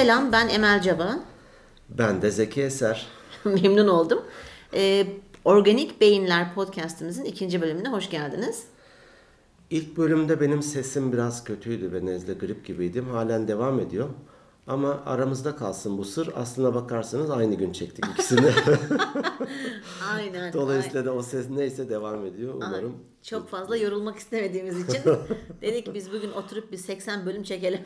Selam ben Emel Caba. Ben de Zeki Eser. Memnun oldum. Ee, Organik Beyinler podcastimizin ikinci bölümüne hoş geldiniz. İlk bölümde benim sesim biraz kötüydü ve nezle grip gibiydim. Halen devam ediyor. Ama aramızda kalsın bu sır. Aslına bakarsanız aynı gün çektik ikisini. Aynen. Dolayısıyla da o ses neyse devam ediyor. Umarım. Çok fazla yorulmak istemediğimiz için dedik biz bugün oturup bir 80 bölüm çekelim.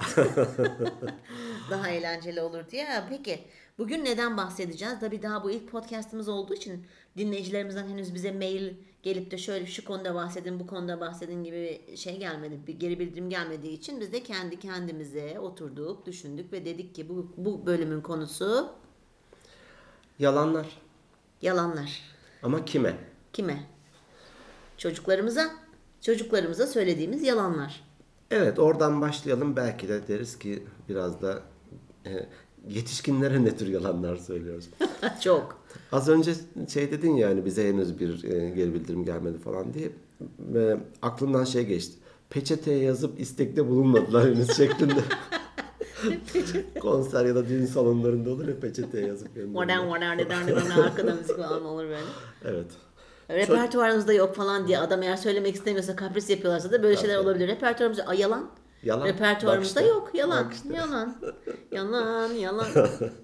Daha eğlenceli olur diye. Peki bugün neden bahsedeceğiz? Tabii daha bu ilk podcastımız olduğu için dinleyicilerimizden henüz bize mail gelip de şöyle şu konuda bahsedin, bu konuda bahsedin gibi şey gelmedi. Bir geri bildirim gelmediği için biz de kendi kendimize oturduk, düşündük ve dedik ki bu, bu bölümün konusu Yalanlar. yalanlar. Ama kime? Kime? Çocuklarımıza. Çocuklarımıza söylediğimiz yalanlar. Evet oradan başlayalım. Belki de deriz ki biraz da yetişkinlere ne tür yalanlar söylüyoruz. Çok. Az önce şey dedin ya hani bize henüz bir e, geri bildirim gelmedi falan diye. E, aklımdan şey geçti. Peçeteye yazıp istekte bulunmadılar henüz şeklinde. Konser ya da düğün salonlarında olur ya peçeteye yazıp Modern gönderiyorlar. modern modern modern arkada müzik falan olur böyle. Evet. Repertuarımızda yok falan diye adam eğer söylemek istemiyorsa kapris yapıyorlarsa da böyle şeyler olabilir. Repertuarımızda yalan. Yalan. Repertuarımızda işte. yok. Yalan. İşte. Yalan. Yalan. Yalan.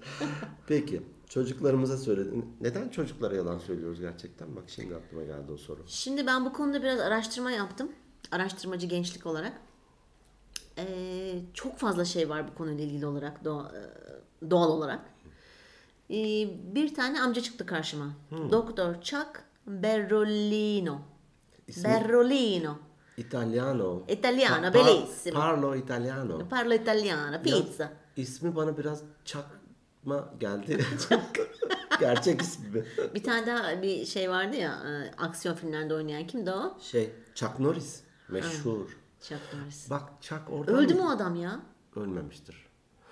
Peki çocuklarımıza söyledin. Neden çocuklara yalan söylüyoruz gerçekten? Bak şimdi aklıma geldi o soru. Şimdi ben bu konuda biraz araştırma yaptım. Araştırmacı gençlik olarak. Ee, çok fazla şey var bu konuyla ilgili olarak doğa- e, doğal olarak. Ee, bir tane amca çıktı karşıma. Doktor Chuck Berrolino. İsmi? Berrolino. Italiano. Italiano, Pa- bellissimo. Parlo italiano. Parlo italiano, pizza. Ya, ismi bana biraz çakma geldi. Gerçek ismi. Bir tane daha bir şey vardı ya, e, aksiyon filmlerinde oynayan kimdi o? Şey, Chuck Norris. Meşhur. Chuck Norris. Bak Chuck oradan Öldü mı? mü o adam ya? Ölmemiştir.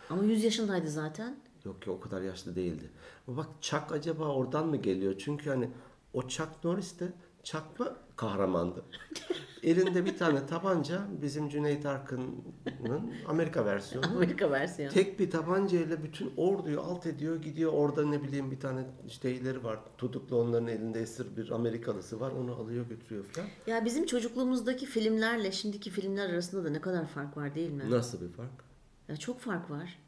Ama 100 yaşındaydı zaten. Yok ki o kadar yaşlı değildi. Ama bak Chuck acaba oradan mı geliyor? Çünkü hani o Chuck Norris de çakma kahramandı. Elinde bir tane tabanca bizim Cüneyt Arkın'ın Amerika versiyonu. Amerika versiyonu. Tek bir tabancayla bütün orduyu alt ediyor gidiyor orada ne bileyim bir tane şeyleri var tutuklu onların elinde esir bir Amerikalısı var onu alıyor götürüyor falan. Ya bizim çocukluğumuzdaki filmlerle şimdiki filmler arasında da ne kadar fark var değil mi? Nasıl bir fark? Ya çok fark var.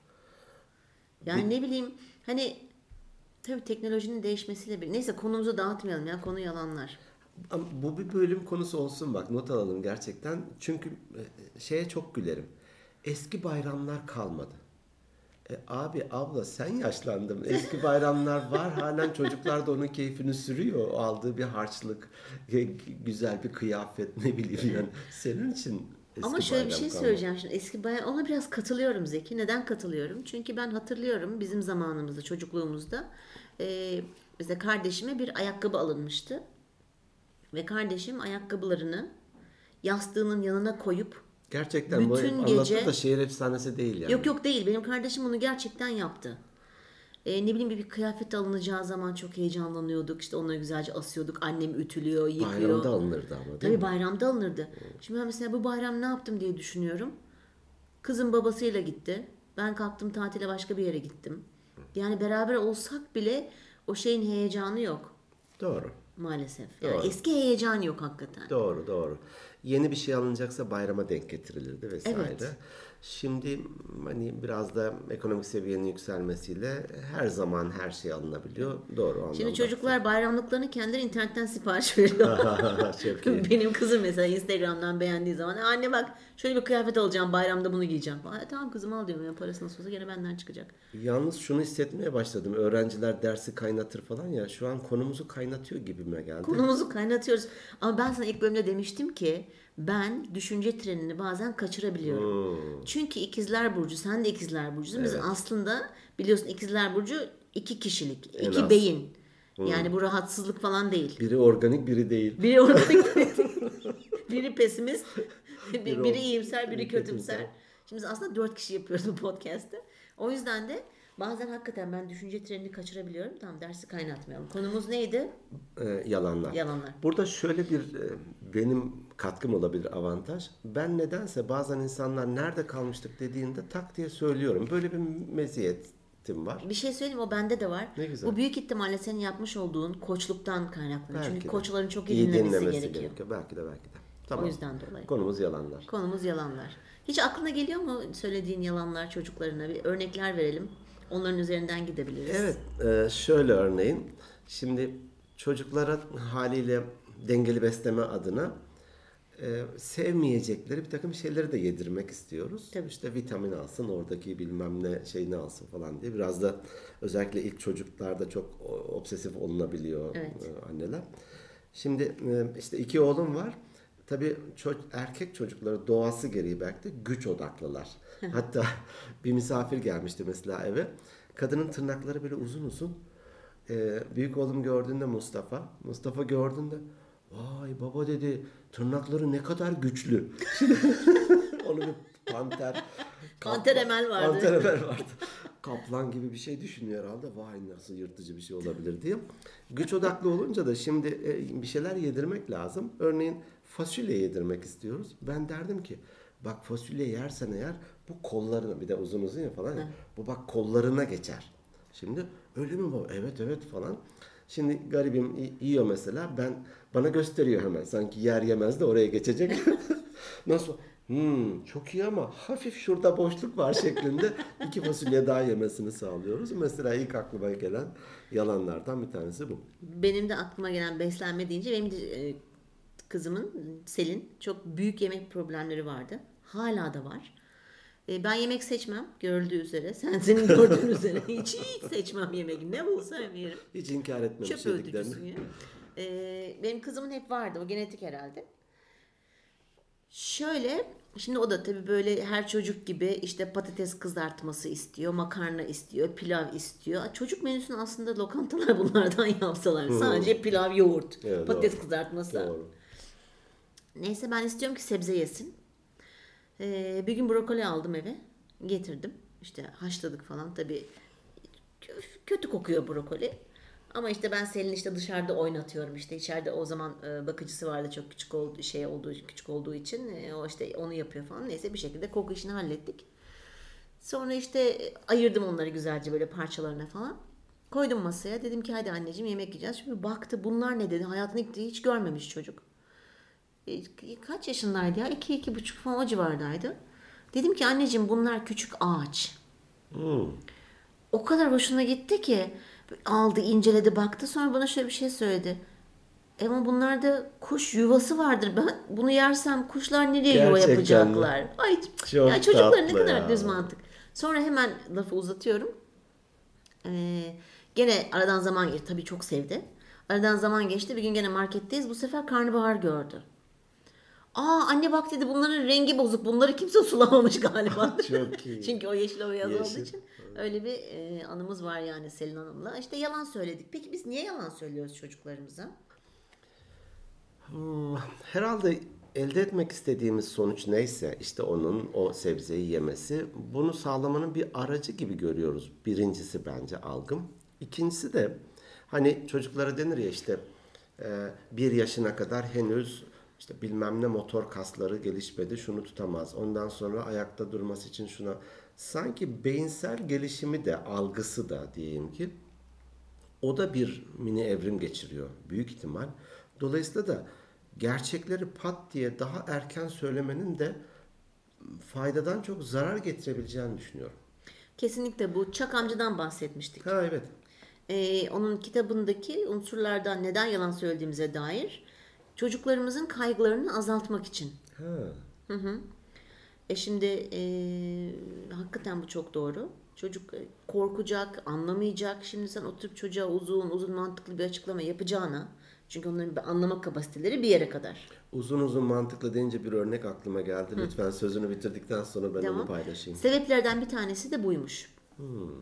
Yani ne bileyim hani tabii teknolojinin değişmesiyle bir neyse konumuzu dağıtmayalım ya konu yalanlar. Ama bu bir bölüm konusu olsun bak not alalım gerçekten. Çünkü e, şeye çok gülerim. Eski bayramlar kalmadı. E, abi abla sen yaşlandın. Eski bayramlar var halen çocuklar da onun keyfini sürüyor. O aldığı bir harçlık, e, güzel bir kıyafet ne bileyim yani. Senin için eski Ama şöyle bir bayram şey kalmadı. söyleyeceğim şimdi eski bayan ona biraz katılıyorum Zeki. Neden katılıyorum? Çünkü ben hatırlıyorum bizim zamanımızda çocukluğumuzda e, bize kardeşime bir ayakkabı alınmıştı. Ve kardeşim ayakkabılarını yastığının yanına koyup Gerçekten bu Bütün anlatı gece- da şehir efsanesi değil yani. Yok yok değil. Benim kardeşim bunu gerçekten yaptı. Ee, ne bileyim bir, bir kıyafet alınacağı zaman çok heyecanlanıyorduk. İşte onları güzelce asıyorduk. Annem ütülüyor, yıkıyor. Bayramda alınırdı ama değil Tabii mi? bayramda alınırdı. Şimdi ben mesela bu bayram ne yaptım diye düşünüyorum. Kızım babasıyla gitti. Ben kalktım tatile başka bir yere gittim. Yani beraber olsak bile o şeyin heyecanı yok Doğru. Maalesef. Yani Doğru. eski heyecan yok hakikaten. Doğru doğru. Yeni bir şey alınacaksa bayrama denk getirilirdi vesaire. Evet. Şimdi hani biraz da ekonomik seviyenin yükselmesiyle her zaman her şey alınabiliyor. Doğru o Şimdi anlamda. çocuklar bayramlıklarını kendileri internetten sipariş veriyor. Çok iyi. Benim kızım mesela Instagram'dan beğendiği zaman anne bak şöyle bir kıyafet alacağım bayramda bunu giyeceğim. Aa, tamam kızım al diyorum ya parası nasıl olsa gene benden çıkacak. Yalnız şunu hissetmeye başladım. Öğrenciler dersi kaynatır falan ya. Şu an konumuzu kaynatıyor gibime geldi. Konumuzu kaynatıyoruz. Ama ben sana ilk bölümde demiştim ki ben düşünce trenini bazen kaçırabiliyorum. Hmm. Çünkü ikizler burcu sen de ikizler burcusun. Biz aslında biliyorsun ikizler burcu iki kişilik, En iki az. beyin. Yani bu rahatsızlık falan değil. Biri organik biri değil. Biri organik, biri pesimist, biri, biri ol- iyimser, biri biri kötümser. kötümser. Şimdi aslında dört kişi yapıyoruz bu podcast'te. O yüzden de Bazen hakikaten ben düşünce trenini kaçırabiliyorum. Tamam dersi kaynatmayalım. Konumuz neydi? Ee, yalanlar. Yalanlar. Burada şöyle bir e, benim katkım olabilir avantaj. Ben nedense bazen insanlar nerede kalmıştık dediğinde tak diye söylüyorum. Böyle bir meziyetim var. Bir şey söyleyeyim o bende de var. Ne güzel. Bu büyük ihtimalle senin yapmış olduğun koçluktan kaynaklanıyor. Belki Çünkü de. koçların çok iyi, dinlemesi, gerekiyor. Belki de belki de. Tamam. O yüzden dolayı. Konumuz yalanlar. Konumuz yalanlar. Hiç aklına geliyor mu söylediğin yalanlar çocuklarına? Bir örnekler verelim. Onların üzerinden gidebiliriz. Evet, e, şöyle örneğin. Şimdi çocuklara haliyle dengeli besleme adına e, sevmeyecekleri bir takım şeyleri de yedirmek istiyoruz. Tabii. İşte vitamin alsın, oradaki bilmem ne şeyini alsın falan diye. Biraz da özellikle ilk çocuklarda çok obsesif olunabiliyor Evet. e, anneler. Şimdi e, işte iki oğlum var. Tabii ço- erkek çocukları doğası gereği belki de güç odaklılar. Hatta bir misafir gelmişti mesela eve. Kadının tırnakları böyle uzun uzun. Ee, büyük oğlum gördüğünde Mustafa. Mustafa gördüğünde vay baba dedi tırnakları ne kadar güçlü. Onu bir panter. Panter Emel vardı. Panter Emel vardı. Kaplan gibi bir şey düşünüyor herhalde. Vay nasıl yırtıcı bir şey olabilir diye. Güç odaklı olunca da şimdi e, bir şeyler yedirmek lazım. Örneğin fasulye yedirmek istiyoruz. Ben derdim ki bak fasulye yersen eğer bu kollarına bir de uzun uzun ya falan ya, bu bak kollarına geçer. Şimdi öyle mi baba? Evet evet falan. Şimdi garibim yiyor mesela ben bana gösteriyor hemen sanki yer yemez de oraya geçecek. Nasıl? Hmm, çok iyi ama hafif şurada boşluk var şeklinde iki fasulye daha yemesini sağlıyoruz. Mesela ilk aklıma gelen yalanlardan bir tanesi bu. Benim de aklıma gelen beslenme deyince benim de e, kızımın Selin çok büyük yemek problemleri vardı. Hala da var. E, ben yemek seçmem görüldüğü üzere. Sen senin gördüğün üzere hiç, hiç seçmem yemek. Ne bulsam yerim. Hiç inkar etmemiş Çöp öğütücüsün ya. Ee, benim kızımın hep vardı. O genetik herhalde. Şöyle, şimdi o da tabii böyle her çocuk gibi işte patates kızartması istiyor, makarna istiyor, pilav istiyor. Çocuk menüsünü aslında lokantalar bunlardan yapsalar. Sadece pilav, yoğurt, Evet, patates doğru. kızartması. Doğru. Neyse ben istiyorum ki sebze yesin. Ee, bir gün brokoli aldım eve. Getirdim. İşte haşladık falan. Tabii kö- kötü kokuyor brokoli. Ama işte ben Selin işte dışarıda oynatıyorum işte içeride o zaman e, bakıcısı vardı çok küçük olduğu şey olduğu küçük olduğu için e, o işte onu yapıyor falan neyse bir şekilde koku işini hallettik. Sonra işte ayırdım onları güzelce böyle parçalarına falan. Koydum masaya dedim ki hadi anneciğim yemek yiyeceğiz. Şimdi baktı bunlar ne dedi hayatını hiç görmemiş çocuk. E, kaç yaşındaydı ya? İki, iki buçuk falan o civardaydı. Dedim ki anneciğim bunlar küçük ağaç. Hmm. O kadar hoşuna gitti ki aldı inceledi baktı sonra bana şöyle bir şey söyledi. Ama bunlarda kuş yuvası vardır. Ben bunu yersem kuşlar nereye yuva Gerçekten mi? yapacaklar? Ay Çok ya çocuklar ne kadar ya. düz mantık. Sonra hemen lafı uzatıyorum. Ee, gene aradan zaman geçti. Tabii çok sevdi. Aradan zaman geçti. Bir gün gene marketteyiz. Bu sefer karnabahar gördü. Aa anne bak dedi bunların rengi bozuk. Bunları kimse sulamamış galiba. Çok iyi. Çünkü o yeşil o beyaz olduğu için. Öyle bir e, anımız var yani Selin Hanım'la. İşte yalan söyledik. Peki biz niye yalan söylüyoruz çocuklarımıza? Hmm, Herhalde elde etmek istediğimiz sonuç neyse işte onun o sebzeyi yemesi bunu sağlamanın bir aracı gibi görüyoruz. Birincisi bence algım. İkincisi de hani çocuklara denir ya işte e, bir yaşına kadar henüz işte bilmem ne motor kasları gelişmedi şunu tutamaz. Ondan sonra ayakta durması için şuna sanki beyinsel gelişimi de algısı da diyeyim ki o da bir mini evrim geçiriyor büyük ihtimal. Dolayısıyla da gerçekleri pat diye daha erken söylemenin de faydadan çok zarar getirebileceğini düşünüyorum. Kesinlikle bu Çak amcadan bahsetmiştik. Ha evet. Ee, onun kitabındaki unsurlardan neden yalan söylediğimize dair çocuklarımızın kaygılarını azaltmak için. Ha. E şimdi e, hakikaten bu çok doğru. Çocuk e, korkacak, anlamayacak. Şimdi sen oturup çocuğa uzun uzun mantıklı bir açıklama yapacağına çünkü onların bir anlama kapasiteleri bir yere kadar. Uzun uzun mantıklı deyince bir örnek aklıma geldi. Lütfen sözünü bitirdikten sonra ben onu Tamam. paylaşayım. Sebeplerden bir tanesi de buymuş.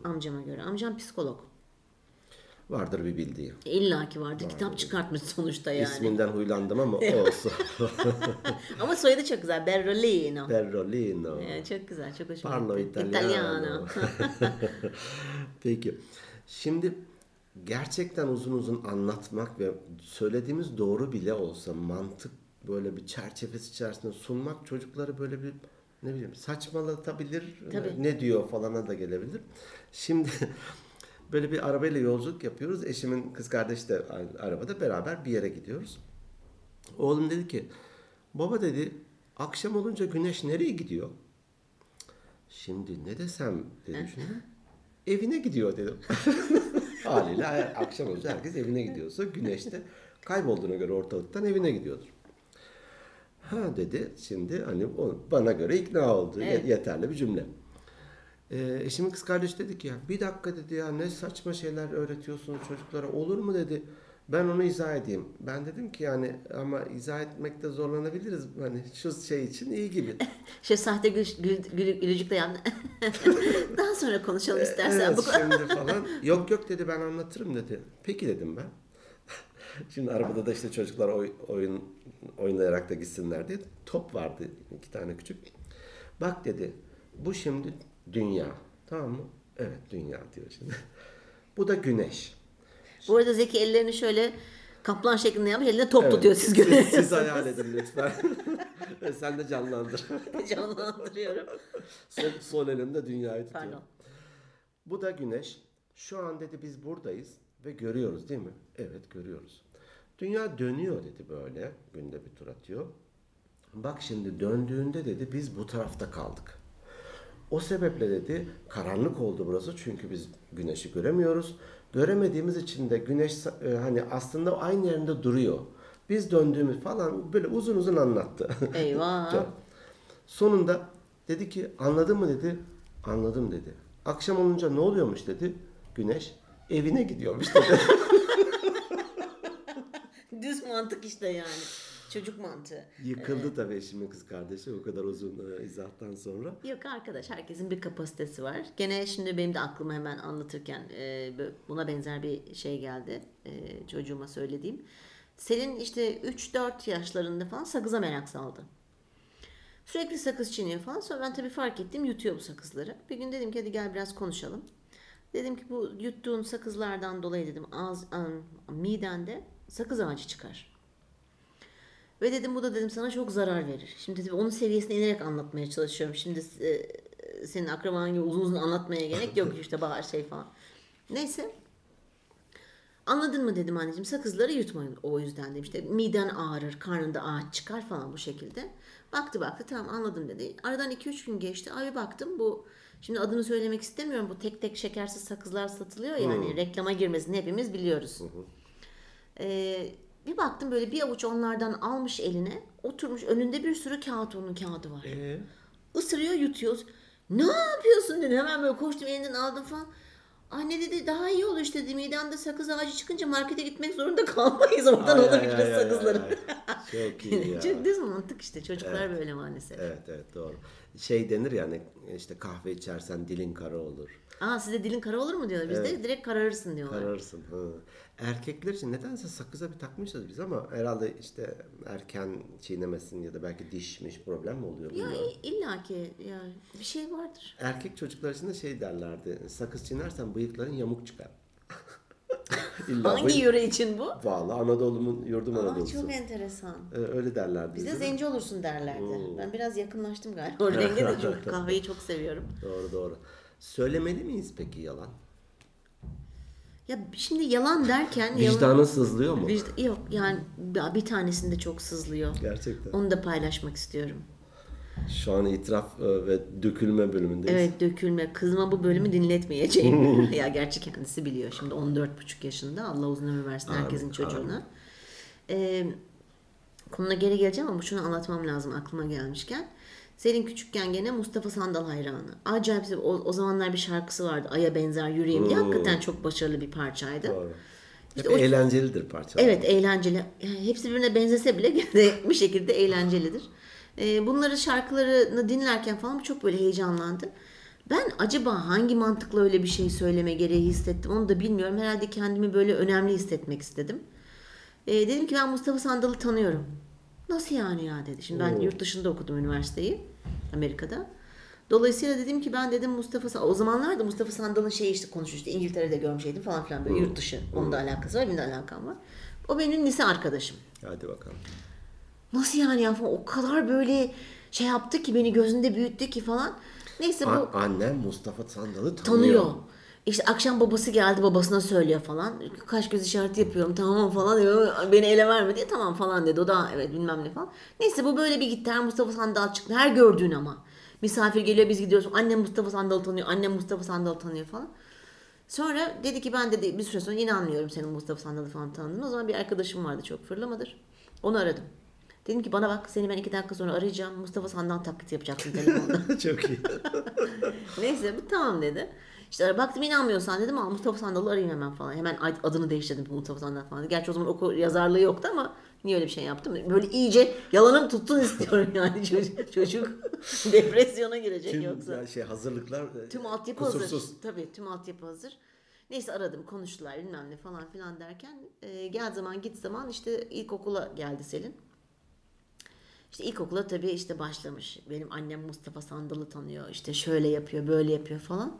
Amcama göre. Amcam psikolog. Vardır bir bildiği. İlla ki vardı. Kitap çıkartmış sonuçta yani. İsminden huylandım ama olsun. Ama soyadı çok güzel. Berrolino. Berrolino. Yani çok güzel. Çok hoşuma Parlo gitti. italiano. Peki. Şimdi gerçekten uzun uzun anlatmak ve söylediğimiz doğru bile olsa mantık böyle bir çerçevesi içerisinde sunmak çocukları böyle bir ne bileyim saçmalatabilir. Tabii. Ne diyor falana da gelebilir. Şimdi böyle bir arabayla yolculuk yapıyoruz. Eşimin kız kardeşi de arabada beraber bir yere gidiyoruz. Oğlum dedi ki baba dedi akşam olunca güneş nereye gidiyor? Şimdi ne desem diye düşündüm. Evine gidiyor dedim. Haliyle akşam olunca herkes evine gidiyorsa güneş de kaybolduğuna göre ortalıktan evine gidiyordur. Ha dedi şimdi hani bana göre ikna oldu. Evet. Yeterli bir cümle. Ee, eşimin kız kardeşi dedi ki ya bir dakika dedi ya ne saçma şeyler öğretiyorsunuz çocuklara olur mu dedi. Ben onu izah edeyim. Ben dedim ki yani ama izah etmekte zorlanabiliriz. Hani şu şey için iyi gibi. Şey sahte gül, gül, gül, gülücük de yaptı. Daha sonra konuşalım istersen. Evet Bu şimdi falan. Yok yok dedi ben anlatırım dedi. Peki dedim ben. Şimdi arabada da işte çocuklar oy- oyun oynayarak da gitsinler diye top vardı iki tane küçük. Bak dedi bu şimdi dünya tamam mı? Evet dünya diyor şimdi. Bu da güneş. Bu arada Zeki ellerini şöyle kaplan şeklinde yapmış. Elinde top Evet, tutuyor siz Siz, görüyorsunuz. siz hayal edin lütfen. Sen de canlandır. Canlandırıyorum. Sol, sol elimde dünyayı tutuyor. Pardon. Bu da güneş. Şu an dedi biz buradayız ve görüyoruz değil mi? Evet görüyoruz. Dünya dönüyor dedi böyle. Günde bir tur atıyor. Bak şimdi döndüğünde dedi biz bu tarafta kaldık. O sebeple dedi karanlık oldu burası çünkü biz güneşi göremiyoruz. Göremediğimiz için de güneş e, hani aslında aynı yerinde duruyor. Biz döndüğümüz falan böyle uzun uzun anlattı. Eyvah. Sonunda dedi ki anladın mı dedi. Anladım dedi. Akşam olunca ne oluyormuş dedi. Güneş evine gidiyormuş dedi. Düz mantık işte yani. Çocuk mantığı. Yıkıldı tabii eşimin kız kardeşi o kadar uzun e, izahtan sonra. Yok arkadaş herkesin bir kapasitesi var. Gene şimdi benim de aklıma hemen anlatırken e, buna benzer bir şey geldi. E, çocuğuma söylediğim. Selin işte 3-4 yaşlarında falan sakıza merak saldı. Sürekli sakız çiğniyor falan. Sonra ben tabii fark ettim yutuyor bu sakızları. Bir gün dedim ki hadi gel biraz konuşalım. Dedim ki bu yuttuğun sakızlardan dolayı dedim ağız, an, midende sakız ağacı çıkar. Ve dedim bu da dedim sana çok zarar verir. Şimdi tabii onun seviyesine inerek anlatmaya çalışıyorum. Şimdi e, senin akraban gibi uzun uzun anlatmaya gerek yok işte bahar şey falan. Neyse. Anladın mı dedim anneciğim sakızları yutmayın o yüzden dedim işte miden ağrır karnında ağaç çıkar falan bu şekilde. Baktı baktı tamam anladım dedi. Aradan 2-3 gün geçti abi baktım bu şimdi adını söylemek istemiyorum bu tek tek şekersiz sakızlar satılıyor yani reklama girmesini hepimiz biliyoruz. Ee, bir baktım böyle bir avuç onlardan almış eline oturmuş önünde bir sürü kağıt onun kağıdı var. Ee, Isırıyor yutuyor. Ne yapıyorsun dedi. Hemen böyle koştum elinden aldım falan. Anne dedi daha iyi olur işte dedi. Midemde sakız ağacı çıkınca markete gitmek zorunda kalmayız. Oradan ay, alabiliriz ay, sakızları. ay. Çok iyi ya. Çok düz mantık işte. Çocuklar böyle maalesef. Evet evet doğru. Şey denir yani işte kahve içersen dilin kara olur. Aa size dilin kara olur mu diyorlar. Bizde direkt kararırsın diyorlar. Kararsın. Ha. Erkekler için nedense sakıza bir takmışız biz ama herhalde işte erken çiğnemesin ya da belki dişmiş problem mi oluyor Ya i- illa ki ya bir şey vardır. Erkek çocuklar için de şey derlerdi. Sakız çiğnersen bıyıkların yamuk çıkar. İlla Hangi bıyık- yöre için bu? Valla Anadolu'mun yurdum Aa, Anadolu'su. çok enteresan. Ee, öyle derlerdi. Bize değil mi? zenci olursun derlerdi. Ben biraz yakınlaştım galiba o renge de çünkü kahveyi çok seviyorum. Doğru doğru. Söylemeli miyiz peki yalan? Ya şimdi yalan derken yalan... Vicdanın sızlıyor mu? Vicd- yok yani bir- tanesinde çok sızlıyor. Gerçekten. Onu da paylaşmak istiyorum. Şu an itiraf e, ve dökülme bölümündeyiz. Evet dökülme. Kızıma bu bölümü dinletmeyeceğim. ya gerçi kendisi biliyor. Şimdi 14,5 yaşında. Allah uzun ömür versin herkesin çocuğuna. Ee, konuna geri geleceğim ama şunu anlatmam lazım aklıma gelmişken. Selin küçükken gene Mustafa Sandal hayranı. Acayip o, o zamanlar bir şarkısı vardı. Aya benzer yüreğim diye. Hakikaten çok başarılı bir parçaydı. Doğru. İşte Hep o- eğlencelidir parçalar. Evet eğlenceli. Yani hepsi birbirine benzese bile bir şekilde eğlencelidir. Ee, bunları şarkılarını dinlerken falan çok böyle heyecanlandı. Ben acaba hangi mantıkla öyle bir şey söyleme gereği hissettim onu da bilmiyorum. Herhalde kendimi böyle önemli hissetmek istedim. Ee, dedim ki ben Mustafa Sandal'ı tanıyorum. Nasıl yani ya dedi. Şimdi ben yurt dışında okudum üniversiteyi. Amerika'da. Dolayısıyla dedim ki ben dedim Mustafa. O zamanlar da Mustafa Sandal'ın şeyi işte konuşuyor. İşte İngiltere'de görmüşeydim falan filan böyle yurt dışı. Onun da alakası var. Benim de alakam var. O benim lise arkadaşım. Hadi bakalım. Nasıl yani ya falan. O kadar böyle şey yaptı ki beni gözünde büyüttü ki falan. Neyse bu A- annem Mustafa Sandal'ı tanıyor. tanıyor. İşte akşam babası geldi babasına söylüyor falan. Kaş göz işareti yapıyorum tamam falan diyor. Beni ele verme diye tamam falan dedi. O da evet bilmem ne falan. Neyse bu böyle bir gitti. Her Mustafa Sandal çıktı. Her gördüğün ama. Misafir geliyor biz gidiyoruz. Annem Mustafa Sandal tanıyor. Annem Mustafa Sandal tanıyor falan. Sonra dedi ki ben dedi bir süre sonra inanmıyorum senin Mustafa Sandal'ı falan tanıdığını. O zaman bir arkadaşım vardı çok fırlamadır. Onu aradım. Dedim ki bana bak seni ben iki dakika sonra arayacağım. Mustafa Sandal taklidi yapacaksın telefonda. Çok iyi. Neyse bu tamam dedi. İşte baktım inanmıyorsan dedim al Mustafa Sandal'ı arayayım hemen falan. Hemen adını değiştirdim Mustafa Sandal falan. Gerçi o zaman oku yazarlığı yoktu ama niye öyle bir şey yaptım? Böyle iyice yalanım tuttun istiyorum yani çocuk, çocuk depresyona girecek Tüm yoksa. ya şey hazırlıklar e, Tüm altyapı kusursuz. hazır. Tabii tüm altyapı hazır. Neyse aradım konuştular bilmem ne falan filan derken e, gel zaman git zaman işte ilkokula geldi Selin. İşte ilkokula tabii işte başlamış. Benim annem Mustafa Sandal'ı tanıyor. İşte şöyle yapıyor, böyle yapıyor falan.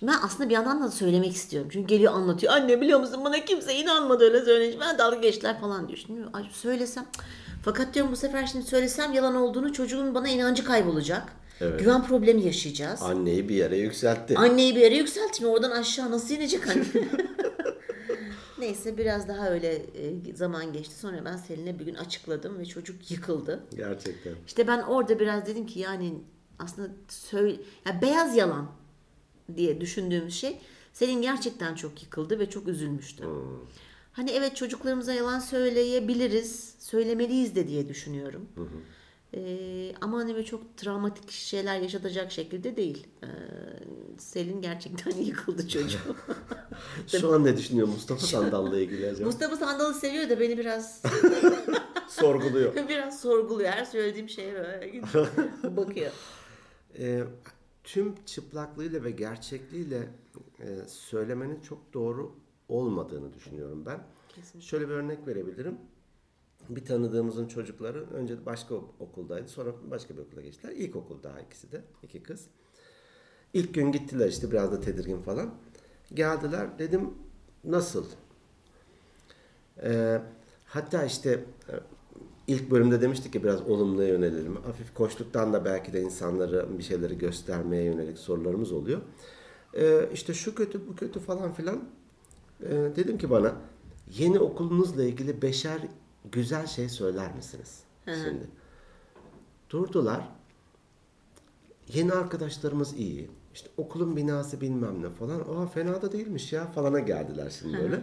Şimdi ben aslında bir yandan da söylemek istiyorum. Çünkü geliyor anlatıyor. Anne biliyor musun bana kimse inanmadı öyle söyleyince. Ben dalga geçtiler falan diyor. Şimdi ay söylesem. Fakat diyorum bu sefer şimdi söylesem yalan olduğunu çocuğun bana inancı kaybolacak. Evet. Güven problemi yaşayacağız. Anneyi bir yere yükseltti. Anneyi bir yere yükselt şimdi oradan aşağı nasıl inecek anne? Neyse biraz daha öyle e, zaman geçti. Sonra ben Selin'e bir gün açıkladım ve çocuk yıkıldı. Gerçekten. İşte ben orada biraz dedim ki yani aslında söyle ya beyaz yalan diye düşündüğümüz şey Selin gerçekten çok yıkıldı ve çok üzülmüştü. Hani evet çocuklarımıza yalan söyleyebiliriz, söylemeliyiz de diye düşünüyorum. Ee, ama hani böyle çok travmatik şeyler yaşatacak şekilde değil. Ee, Selin gerçekten yıkıldı çocuğu. Şu an ne düşünüyor Mustafa Sandal'la ilgili acaba? Mustafa Sandal'ı seviyor da beni biraz Sorguluyor. biraz sorguluyor. Her söylediğim şeye böyle bakıyor. E, tüm çıplaklığıyla ve gerçekliğiyle e, söylemenin çok doğru olmadığını düşünüyorum ben. Kesinlikle. Şöyle bir örnek verebilirim. Bir tanıdığımızın çocukları önce başka okuldaydı. Sonra başka bir okula geçtiler. İlkokul daha ikisi de. iki kız. İlk gün gittiler işte biraz da tedirgin falan. Geldiler dedim nasıl? Ee, hatta işte e, ilk bölümde demiştik ki biraz olumluya yönelelim. Hafif koştuktan da belki de insanları bir şeyleri göstermeye yönelik sorularımız oluyor. Ee, işte şu kötü bu kötü falan filan. Ee, dedim ki bana yeni okulunuzla ilgili beşer güzel şey söyler misiniz? Şimdi. Durdular. Yeni arkadaşlarımız iyi. İşte okulun binası bilmem ne falan. Aa fena da değilmiş ya falana geldiler şimdi böyle.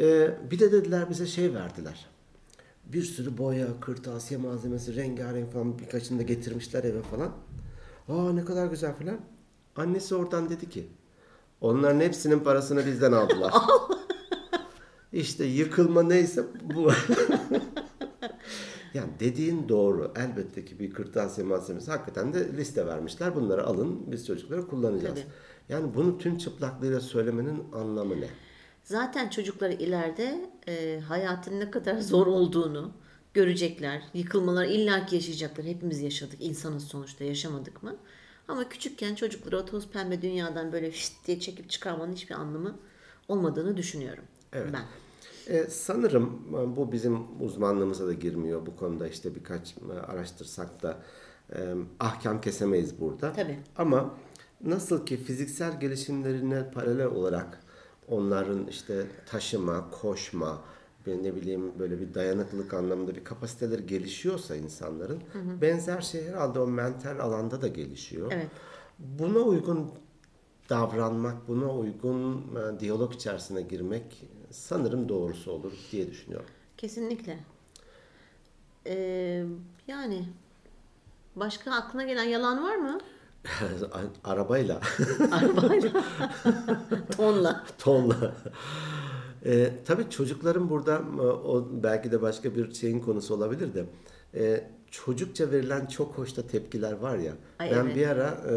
Ee, bir de dediler bize şey verdiler. Bir sürü boya, kırtasiye malzemesi, rengarenk falan birkaçını da getirmişler eve falan. Aa ne kadar güzel falan. Annesi oradan dedi ki onların hepsinin parasını bizden aldılar. işte yıkılma neyse bu. yani dediğin doğru. Elbette ki bir kırtasiye malzemesi hakikaten de liste vermişler. Bunları alın biz çocuklara kullanacağız. Tabii. Yani bunu tüm çıplaklığıyla söylemenin anlamı ne? Zaten çocuklar ileride e, hayatın ne kadar zor olduğunu görecekler. Yıkılmalar illaki yaşayacaklar. Hepimiz yaşadık. İnsanız sonuçta yaşamadık mı? Ama küçükken çocukları o toz pembe dünyadan böyle şşt diye çekip çıkarmanın hiçbir anlamı olmadığını düşünüyorum. Evet. Ben. Ee, sanırım e, bu bizim uzmanlığımıza da girmiyor. Bu konuda işte birkaç e, araştırsak da e, ahkam kesemeyiz burada. Tabii. Ama nasıl ki fiziksel gelişimlerine paralel olarak onların işte taşıma, koşma, bir ne bileyim böyle bir dayanıklılık anlamında bir kapasiteleri gelişiyorsa insanların benzer şey herhalde o mental alanda da gelişiyor. Evet. Buna uygun davranmak, buna uygun e, diyalog içerisine girmek sanırım doğrusu olur diye düşünüyorum. Kesinlikle. Ee, yani başka aklına gelen yalan var mı? Arabayla, Arabayla. Tonla. tonla. E, tabii çocukların burada e, o belki de başka bir şeyin konusu olabilir de e, çocukça verilen çok hoş da tepkiler var ya. Ay, ben evet. bir ara e,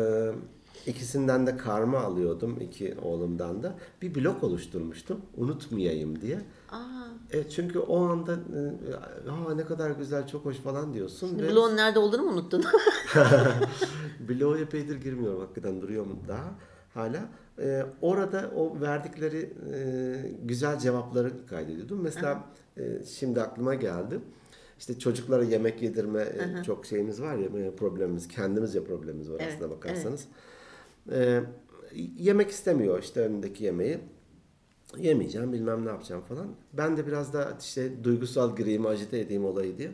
ikisinden de karma alıyordum iki oğlumdan da. Bir blok oluşturmuştum unutmayayım diye. Aa, E, çünkü o anda e, Aa, ne kadar güzel çok hoş falan diyorsun. ve bloğun nerede olduğunu mu unuttun? bloğa epeydir girmiyorum hakikaten duruyor mu daha hala. E, orada o verdikleri e, güzel cevapları kaydediyordum. Mesela e, şimdi aklıma geldi. İşte çocuklara yemek yedirme e, çok şeyimiz var ya e, problemimiz kendimizce problemimiz var Evet, aslına bakarsanız. E, yemek istemiyor işte önündeki yemeği. Yemeyeceğim bilmem ne yapacağım falan. Ben de biraz da işte duygusal gireyim agite edeyim olayı diye.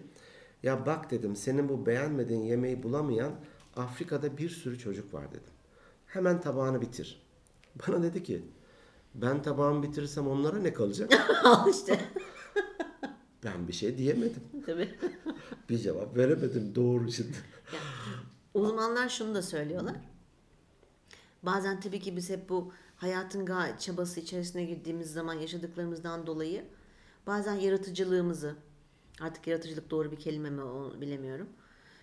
Ya bak dedim senin bu beğenmediğin yemeği bulamayan Afrika'da bir sürü çocuk var dedim. Hemen tabağını bitir. Bana dedi ki ben tabağımı bitirirsem onlara ne kalacak? Al işte. ben bir şey diyemedim. Tabii. Bir cevap veremedim doğru şimdi. Uzmanlar şunu da söylüyorlar. Bazen tabii ki biz hep bu hayatın çabası içerisine girdiğimiz zaman yaşadıklarımızdan dolayı bazen yaratıcılığımızı artık yaratıcılık doğru bir kelime mi bilemiyorum.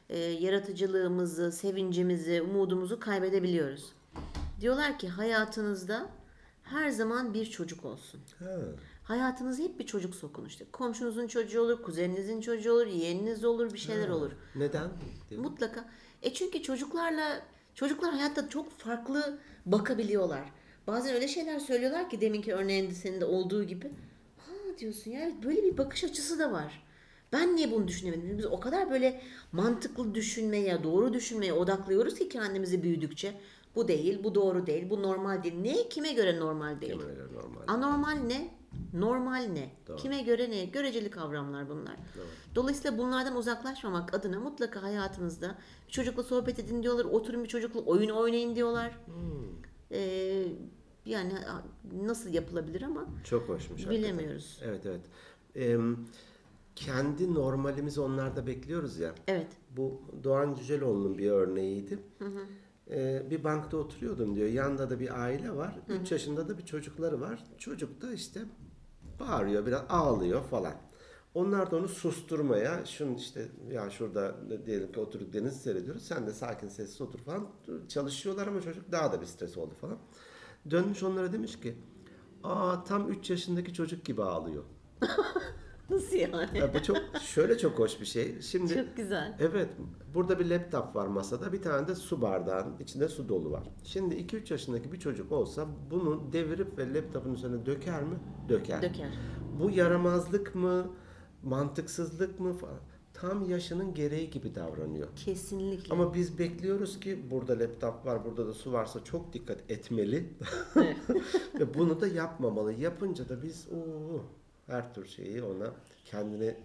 Ee, yaratıcılığımızı, sevincimizi, umudumuzu kaybedebiliyoruz. Diyorlar ki hayatınızda her zaman bir çocuk olsun. Ha, Hayatınıza hep bir çocuk sokun işte. Komşunuzun çocuğu olur, kuzeninizin çocuğu olur, yeğeniniz olur, bir şeyler olur. neden? Mutlaka. E çünkü çocuklarla çocuklar hayatta çok farklı bakabiliyorlar. Bazen öyle şeyler söylüyorlar ki deminki örneğinde senin de olduğu gibi. Ha diyorsun ya evet böyle bir bakış açısı da var. Ben niye bunu düşünemedim? Biz o kadar böyle mantıklı düşünmeye, doğru düşünmeye odaklıyoruz ki kendimizi büyüdükçe. Bu değil, bu doğru değil, bu normal değil. Ne? Kime göre normal değil? Öyle normal. Anormal ne? Normal ne? Kime göre ne? Göreceli kavramlar bunlar. Dolayısıyla bunlardan uzaklaşmamak adına mutlaka hayatınızda çocukla sohbet edin diyorlar. Oturun bir çocukla oyun oynayın diyorlar. Ee, yani nasıl yapılabilir ama Çok hoşmuş. hakikaten. bilemiyoruz. Evet evet. Ee, kendi normalimizi onlarda bekliyoruz ya. Evet. Bu Doğan Cüceloğlu'nun bir örneğiydi. Ee, bir bankta oturuyordum diyor. Yanında da bir aile var. 3 yaşında da bir çocukları var. Çocuk da işte bağırıyor, biraz ağlıyor falan. Onlar da onu susturmaya, şun işte ya şurada diyelim ki oturduk denizi seyrediyoruz. Sen de sakin sessiz otur falan. Çalışıyorlar ama çocuk daha da bir stres oldu falan. Dönmüş onlara demiş ki, aa tam 3 yaşındaki çocuk gibi ağlıyor. Nasıl yani? Ya bu çok şöyle çok hoş bir şey. Şimdi Çok güzel. Evet, burada bir laptop var masada, bir tane de su bardağın içinde su dolu var. Şimdi 2-3 yaşındaki bir çocuk olsa bunu devirip ve laptopun üzerine döker mi? Döker. Döker. Bu yaramazlık mı, mantıksızlık mı falan. Tam yaşının gereği gibi davranıyor. Kesinlikle. Ama biz bekliyoruz ki burada laptop var, burada da su varsa çok dikkat etmeli. Ve bunu da yapmamalı. Yapınca da biz oo, her tür şeyi ona kendini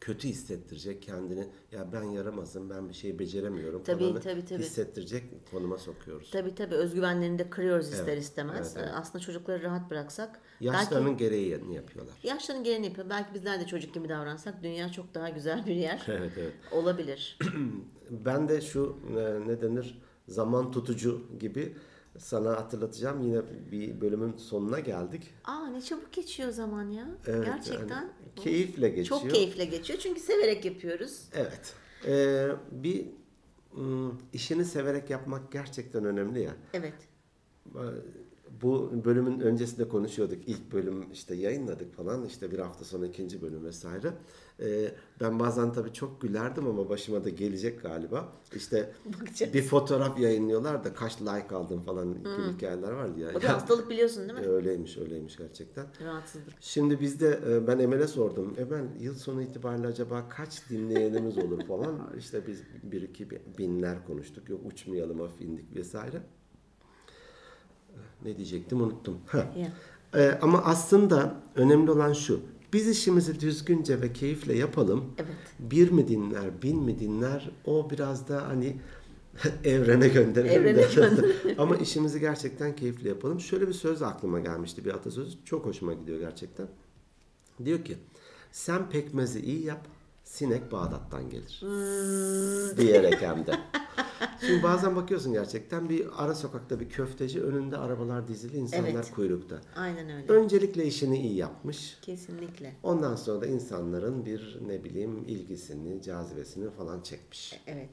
kötü hissettirecek, kendini ya ben yaramazım, ben bir şey beceremiyorum Tabii, falanı tabii, tabii. hissettirecek konuma sokuyoruz. Tabii tabii özgüvenlerini de kırıyoruz ister Evet, istemez. evet, evet. Aslında çocukları rahat bıraksak. Yaşlarının Belki gereğini yapıyorlar. yaşların gereğini yapıyor. Belki bizler de çocuk gibi davransak dünya çok daha güzel bir yer Evet evet. olabilir. Ben de şu e, ne denir zaman tutucu gibi sana hatırlatacağım. Yine bir bölümün sonuna geldik. Aa ne çabuk geçiyor zaman ya. Evet, Gerçekten. yani keyifle geçiyor. Çok keyifle geçiyor çünkü severek yapıyoruz. Evet. Ee, bir ım, işini severek yapmak gerçekten önemli ya. Evet. Bu bölümün öncesinde konuşuyorduk. İlk bölüm işte yayınladık falan. İşte bir hafta sonra ikinci bölüm vesaire. Ee, ben bazen tabii çok gülerdim ama başıma da gelecek galiba. İşte Bakacağız. bir fotoğraf yayınlıyorlar da kaç like aldım falan gibi hikayeler vardı ya. O bir hastalık biliyorsun değil mi? öyleymiş öyleymiş gerçekten. Rahatsızlık. Şimdi bizde e, ben Emel'e sordum. Emel yıl sonu itibariyle acaba kaç dinleyenimiz olur falan. İşte biz bir iki binler konuştuk. Yok uçmayalım hafif indik vesaire. Ne diyecektim unuttum. Ha. Ya. E, ama aslında önemli olan şu. Biz işimizi düzgünce ve keyifle yapalım. Evet. Bir mi dinler, bin mi dinler o biraz da hani evrene gönderelim Evrene de. gönderelim. Ama işimizi gerçekten keyifle yapalım. Şöyle bir söz aklıma gelmişti bir atasözü. Çok hoşuma gidiyor gerçekten. Diyor ki sen pekmezi iyi yap sinek Bağdat'tan gelir. Diyerek hem de. Şimdi bazen bakıyorsun gerçekten bir ara sokakta bir köfteci önünde arabalar dizili insanlar Evet. kuyrukta. Aynen öyle. Öncelikle işini iyi yapmış. Kesinlikle. Ondan sonra da insanların bir ne bileyim ilgisini, cazibesini falan çekmiş. Evet.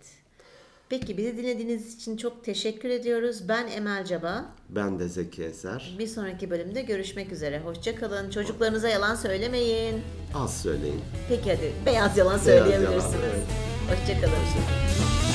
Peki bizi dinlediğiniz için çok teşekkür ediyoruz. Ben Emel Caba. Ben de Zeki Eser. Bir sonraki bölümde görüşmek üzere. Hoşçakalın. Çocuklarınıza yalan söylemeyin. Az söyleyin. Peki hadi beyaz yalan Beyaz yalan, söyleyebilirsiniz. evet. Hoşçakalın.